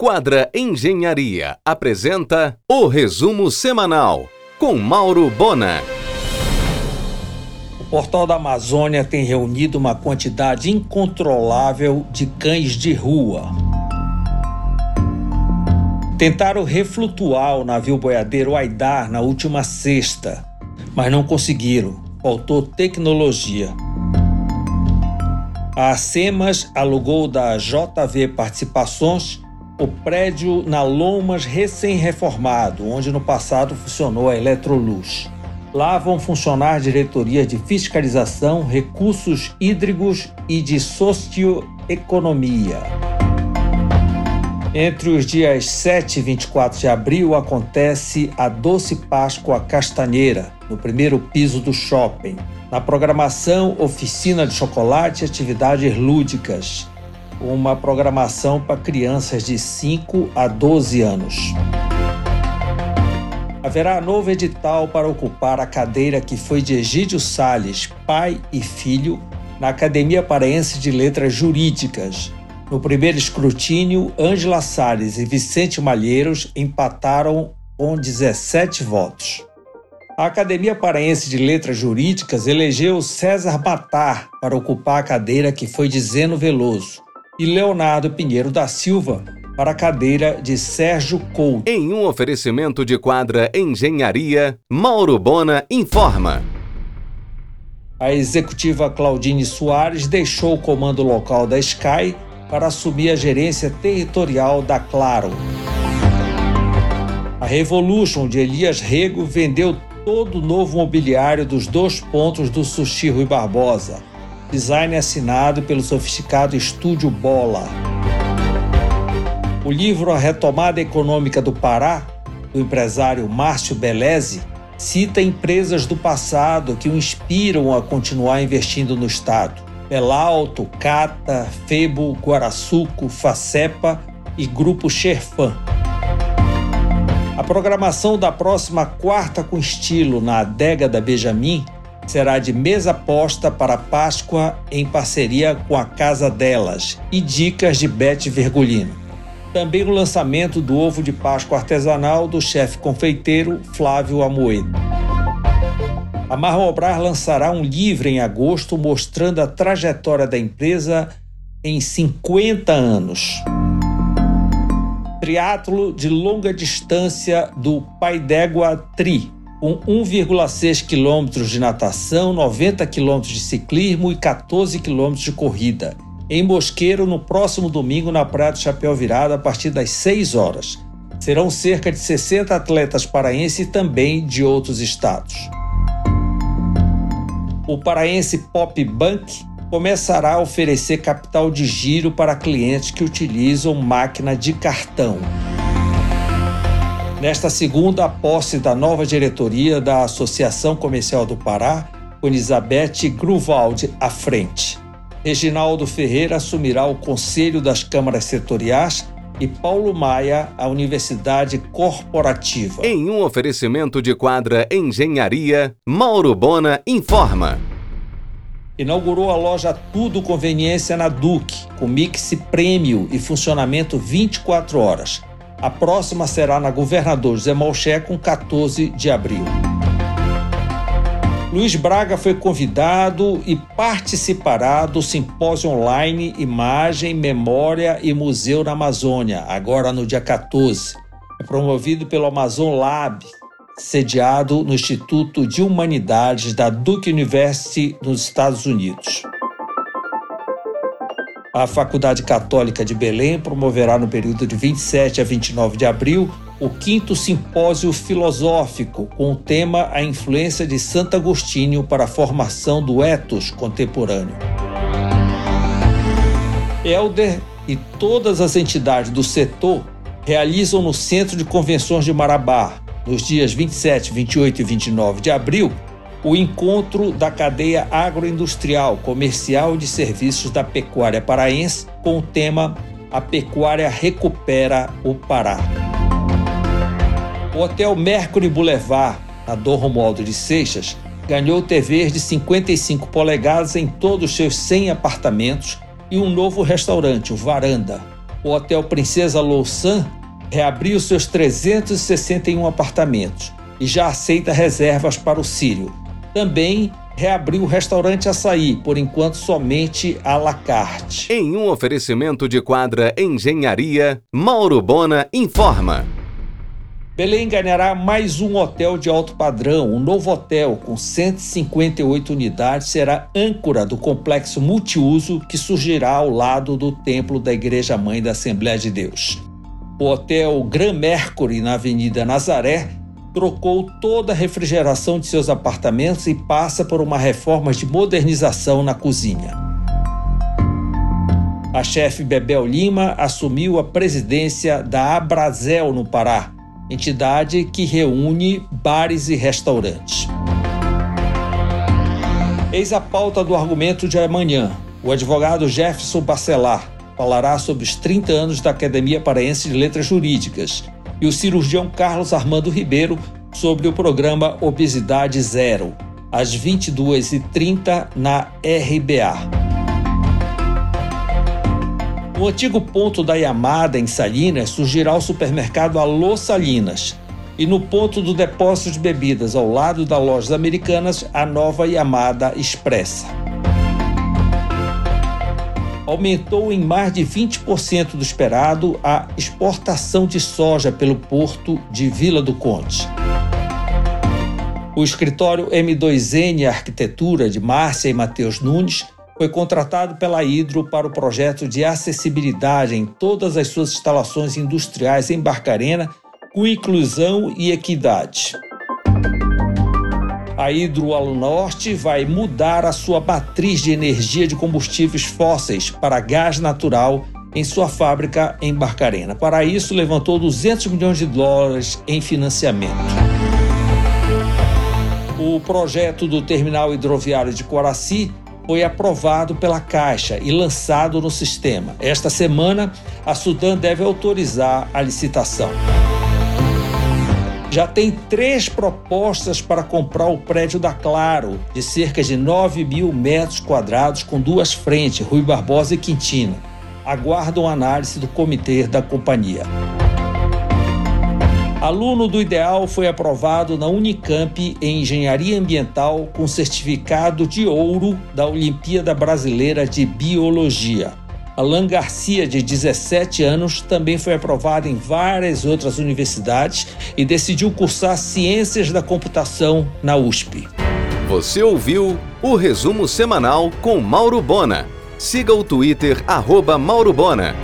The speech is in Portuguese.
Quadra Engenharia apresenta o resumo semanal com Mauro Bona. O Portal da Amazônia tem reunido uma quantidade incontrolável de cães de rua. Tentaram reflutuar o navio boiadeiro Aidar na última sexta, mas não conseguiram. Faltou tecnologia. A SEMAS alugou da JV Participações o prédio na Lomas recém-reformado, onde no passado funcionou a Eletroluz. Lá vão funcionar diretorias de fiscalização, recursos hídricos e de socioeconomia. Entre os dias 7 e 24 de abril acontece a Doce Páscoa Castanheira, no primeiro piso do shopping. Na programação, oficina de chocolate e atividades lúdicas uma programação para crianças de 5 a 12 anos. Haverá novo edital para ocupar a cadeira que foi de Egídio Sales, pai e filho, na Academia Paraense de Letras Jurídicas. No primeiro escrutínio, Ângela Salles e Vicente Malheiros empataram com 17 votos. A Academia Paraense de Letras Jurídicas elegeu César Matar para ocupar a cadeira que foi de Zeno Veloso e Leonardo Pinheiro da Silva para a cadeira de Sérgio Couto. Em um oferecimento de quadra Engenharia, Mauro Bona informa. A executiva Claudine Soares deixou o comando local da Sky para assumir a gerência territorial da Claro. A Revolution de Elias Rego vendeu todo o novo mobiliário dos dois pontos do Sushi Rui Barbosa design assinado pelo sofisticado Estúdio Bola. O livro A Retomada Econômica do Pará, do empresário Márcio Beleze, cita empresas do passado que o inspiram a continuar investindo no Estado. Belalto, Cata, Febo, Guaraçuco, Facepa e Grupo Xerfan. A programação da próxima Quarta com Estilo na Adega da Benjamin será de mesa posta para Páscoa em parceria com a Casa Delas e dicas de Bete Vergolino. Também o lançamento do ovo de Páscoa artesanal do chefe confeiteiro Flávio Amoedo. A Marrobrar lançará um livro em agosto mostrando a trajetória da empresa em 50 anos. Triatlo de longa distância do Paidégua Tri, com 1,6 quilômetros de natação, 90 quilômetros de ciclismo e 14 quilômetros de corrida. Em Mosqueiro, no próximo domingo, na Praia do Chapéu Virado, a partir das 6 horas. Serão cerca de 60 atletas paraenses e também de outros estados. O paraense Pop Bank começará a oferecer capital de giro para clientes que utilizam máquina de cartão. Nesta segunda, posse da nova diretoria da Associação Comercial do Pará, com Elizabeth Gruvald à frente. Reginaldo Ferreira assumirá o Conselho das Câmaras Setoriais e Paulo Maia a Universidade Corporativa. Em um oferecimento de quadra Engenharia, Mauro Bona informa. Inaugurou a loja Tudo Conveniência na Duque, com mix prêmio e funcionamento 24 horas. A próxima será na Governador José Malché, com 14 de abril. Luiz Braga foi convidado e participará do simpósio online Imagem, Memória e Museu na Amazônia, agora no dia 14. É promovido pelo Amazon Lab, sediado no Instituto de Humanidades da Duke University nos Estados Unidos. A Faculdade Católica de Belém promoverá no período de 27 a 29 de abril o quinto simpósio filosófico com o tema A influência de Santo Agostinho para a formação do ethos contemporâneo. Elder e todas as entidades do setor realizam no Centro de Convenções de Marabá, nos dias 27, 28 e 29 de abril, o encontro da cadeia agroindustrial, comercial e de serviços da pecuária paraense com o tema A Pecuária Recupera o Pará. O Hotel Mercury Boulevard, na Dom Romualdo de Seixas, ganhou TVs de 55 polegadas em todos os seus 100 apartamentos e um novo restaurante, o Varanda. O Hotel Princesa Louçã reabriu seus 361 apartamentos e já aceita reservas para o Sírio. Também reabriu o restaurante Açaí, por enquanto somente à la carte. Em um oferecimento de quadra Engenharia, Mauro Bona informa. Belém ganhará mais um hotel de alto padrão. Um novo hotel com 158 unidades será âncora do complexo multiuso que surgirá ao lado do templo da Igreja Mãe da Assembleia de Deus. O hotel Gran Mercury, na Avenida Nazaré, trocou toda a refrigeração de seus apartamentos e passa por uma reforma de modernização na cozinha. A chefe Bebel Lima assumiu a presidência da Abrazel no Pará, entidade que reúne bares e restaurantes. Eis a pauta do argumento de amanhã. O advogado Jefferson Bacelar falará sobre os 30 anos da Academia Paraense de Letras Jurídicas e o cirurgião Carlos Armando Ribeiro sobre o programa Obesidade Zero, às 22h30 na RBA. No antigo ponto da Yamada, em Salinas, surgirá o supermercado Alô Salinas. E no ponto do depósito de bebidas, ao lado da lojas americanas, a nova Yamada Expressa aumentou em mais de 20% do esperado a exportação de soja pelo porto de Vila do Conde. O escritório M2N Arquitetura de Márcia e Matheus Nunes foi contratado pela Hidro para o projeto de acessibilidade em todas as suas instalações industriais em Barcarena, com inclusão e equidade. A Hidroalonorte vai mudar a sua matriz de energia de combustíveis fósseis para gás natural em sua fábrica em Barcarena. Para isso, levantou 200 milhões de dólares em financiamento. O projeto do terminal hidroviário de Coraci foi aprovado pela Caixa e lançado no sistema. Esta semana, a Sudan deve autorizar a licitação já tem três propostas para comprar o prédio da Claro, de cerca de 9 mil metros quadrados, com duas frentes, Rui Barbosa e Quintino. Aguardam análise do comitê da companhia. Aluno do Ideal foi aprovado na Unicamp em Engenharia Ambiental com certificado de ouro da Olimpíada Brasileira de Biologia. Alan Garcia, de 17 anos, também foi aprovado em várias outras universidades e decidiu cursar Ciências da Computação na USP. Você ouviu o resumo semanal com Mauro Bona. Siga o Twitter, arroba Mauro Bona.